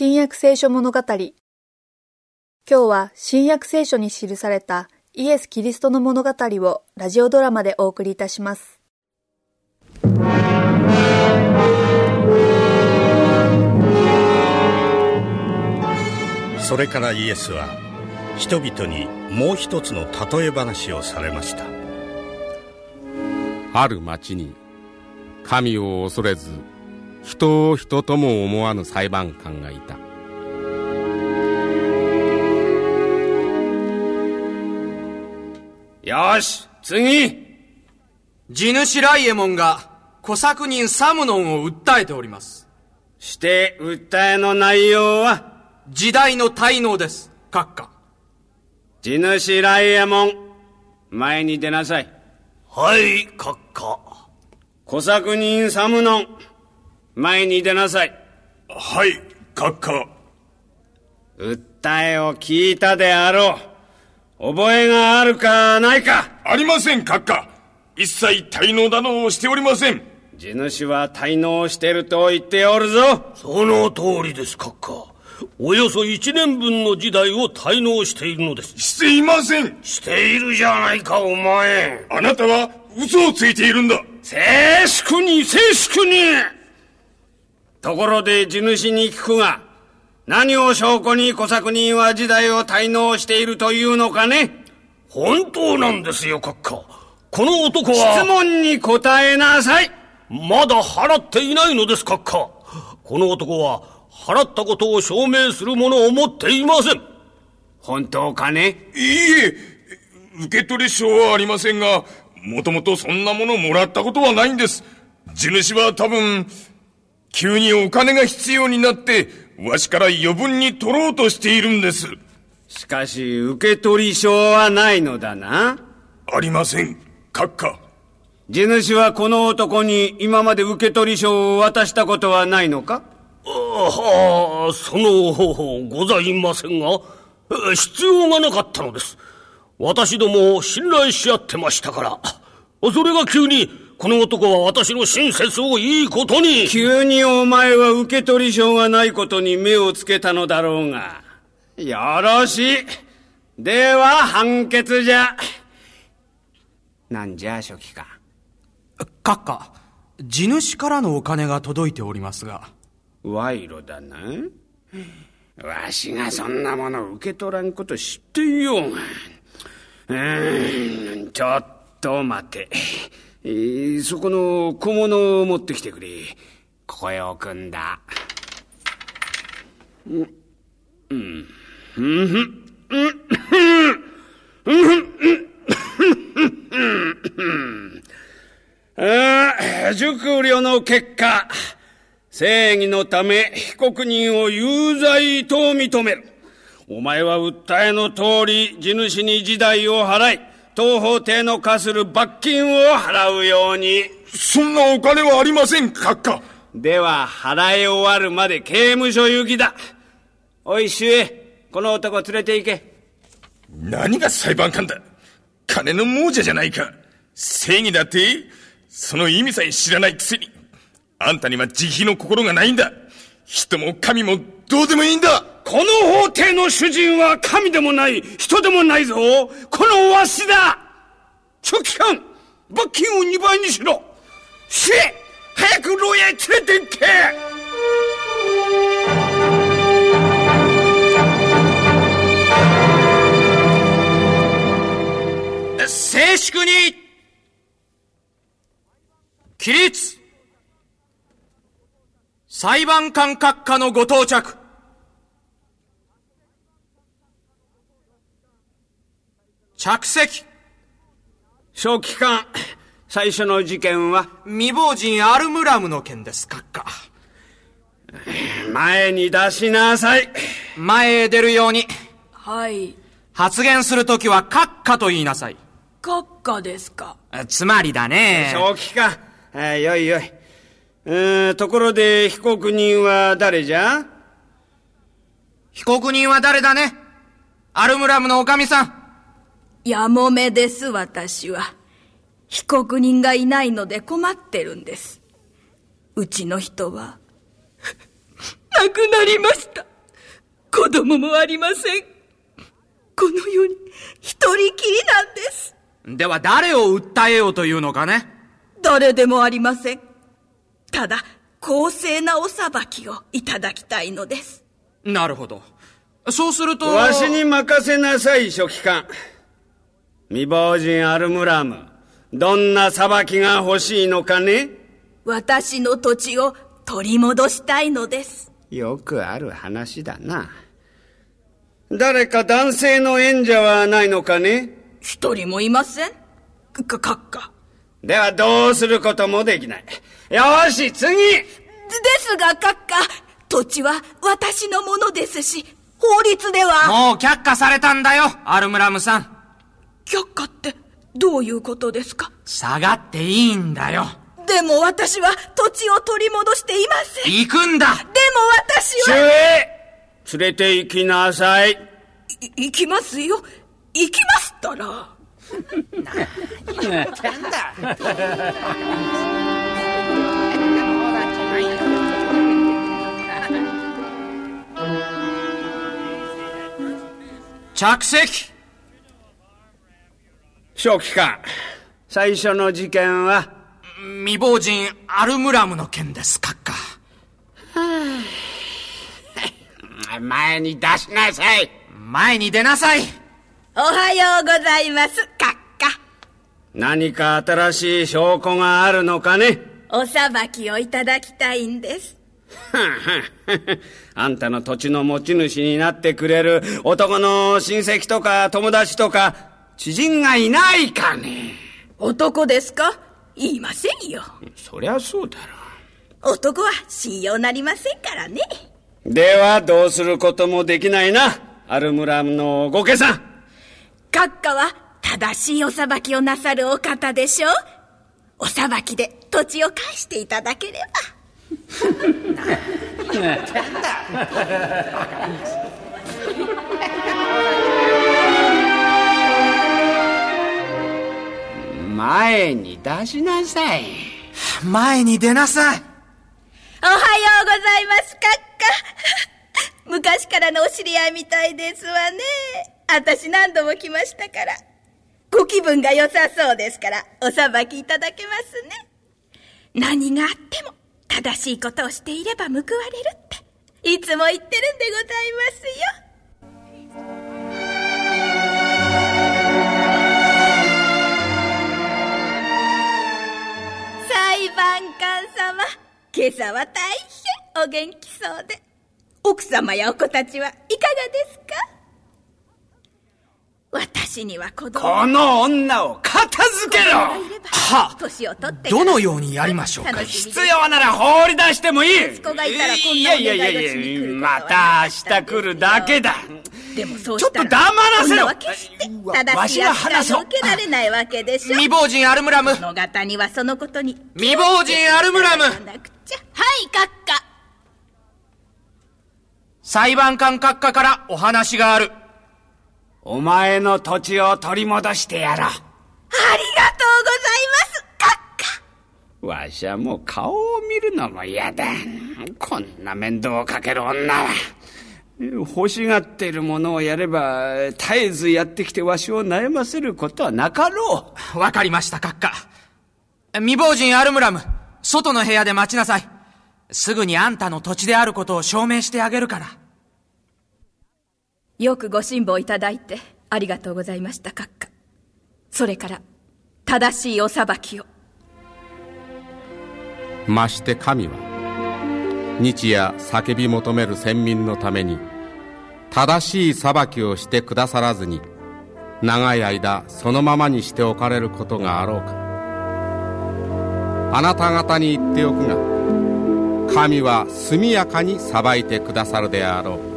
新約聖書物語。今日は新約聖書に記されたイエス・キリストの物語をラジオドラマでお送りいたします。それからイエスは人々にもう一つの例え話をされました。ある町に神を恐れず人を人とも思わぬ裁判官がいた。よし次。地主ライエモンが小作人サムノンを訴えております。して訴えの内容は？時代の滞納です。閣下。地主ライエモン前に出なさい。はい閣下。小作人サムノン前に出なさい。はい閣下。訴えを聞いたであろう。覚えがあるかないか。ありません閣下。一切滞納だのをしておりません。地主は滞納してると言っておるぞ。その通りです閣下。およそ一年分の時代を滞納しているのです。していません。しているじゃないかお前。あなたは嘘をついているんだ。静粛に静粛にところで地主に聞くが何を証拠に小作人は時代を滞納しているというのかね？本当なんですよ閣下。この男は。質問に答えなさい。まだ払っていないのです閣下。この男は払ったことを証明するものを持っていません。本当かね？いいえ。受取証はありませんがもともとそんなものもらったことはないんです。地主は多分急にお金が必要になってわしから余分に取ろうとしているんです。しかし受取証はないのだな。ありません。閣下。地主はこの男に今まで受取証を渡したことはないのか？はあその方法ございませんが必要がなかったのです。私ども信頼し合ってましたからそれが急にこの男は私の親切をいいことに。急にお前は受取証がないことに目をつけたのだろうが。よろしい。では判決じゃ。なんじゃ書記官閣下地主からのお金が届いておりますが。賄賂だな。わしがそんなもの受け取らんこと知っていようが。うーんちょっと待て、えー、そこの小物を持ってきてくれ。ここへ置くんだ。うん。うん。うん。うん。うん。熟慮の結果正義のため被告人を有罪と認める。お前は訴えの通り地主に時代を払い、当法廷の課する罰金を払うように。そんなお金はありません、閣下。では、払い終わるまで刑務所行きだ。おい、主へ、この男連れて行け。何が裁判官だ金の亡者じゃないか。正義だってその意味さえ知らないくせに。あんたには慈悲の心がないんだ。人も神もどうでもいいんだこの法廷の主人は神でもない、人でもないぞ。このわしだ。書記官罰金を2倍にしろ。し早く牢屋へ連れて行け。静粛に。起立。裁判官閣下のご到着。着席。書記官最初の事件は未亡人アルムラムの件です。閣下。前に出しなさい。前へ出るように。はい。発言するときは閣下と言いなさい。閣下ですか？つまりだね。書記官。あよいよい。うんところで被告人は誰じゃ？被告人は誰だね？アルムラムのおかみさんやもめです私は被告人がいないので困ってるんですうちの人は亡くなりました子供もありません。この世に一人きりなんです。では誰を訴えようというのかね？誰でもありません。ただ、公正なお裁きをいただきたいのです。なるほど。そうすると。わしに任せなさい、書記官。未亡人アルムラム。どんな裁きが欲しいのかね？私の土地を取り戻したいのです。よくある話だな。誰か男性の縁者はないのかね？一人もいません。か、かっか。ではどうすることもできない。よし、次ですが、閣下、土地は私のものですし、法律では。もう却下されたんだよ、アルムラムさん。却下ってどういうことですか？下がっていいんだよ。でも私は土地を取り戻していません。行くんだでも私は。主へ連れて行きなさい。い、行きますよ。行きますったら。何言ってんだ。着席正気か。最初の事件は？未亡人アルムラムの件です閣下 前に出しなさい。前に出なさい。おはようございます閣下何か新しい証拠があるのかね？お裁きをいただきたいんです。あんたの土地の持ち主になってくれる男の親戚とか友達とか知人がいないかね男ですか？言いませんよ。そりゃそうだろう。男は信用なりませんからね。ではどうすることもできないな。アルムラムのご家さん。閣下は正しいお裁きをなさるお方でしょう。お裁きで土地を返していただければ。前に出しなさい。前に出なさい。おはようございます、閣下。昔からのお知り合いみたいですわね。私何度も来ましたから。ご気分が良さそうですから、お裁きいただけますね。何があっても、正しいことをしていれば報われるって、いつも言ってるんでございますよ。今朝は大変お元気そうで。奥様やお子たちはいかがですか？私には子供。この女を片付けろ！は年を取ってどのようにやりましょうか？必要なら放り出してもいい。息子がいたらこんなお願いをしに来るまた明日来るだけだ。でもそうちょっと黙らせろ。は決して正しい扱いを受けられないわけでしょ？未亡人アルムラム。物語にはそのことに。未亡人アルムラム。はい閣下裁判官閣下からお話があるお前の土地を取り戻してやろう。ありがとうございます閣下わしはもう顔を見るのも嫌だ。こんな面倒をかける女は。欲しがっているものをやれば、絶えずやってきてわしを悩ませることはなかろう。わかりました、閣下。未亡人アルムラム、外の部屋で待ちなさい。すぐにあんたの土地であることを証明してあげるから。よくご辛抱いただいてありがとうございました閣下それから正しいお裁きを。まして神は日夜叫び求める先民のために正しい裁きをしてくださらずに長い間そのままにしておかれることがあろうか。あなた方に言っておくが神は速やかに裁いてくださるであろう。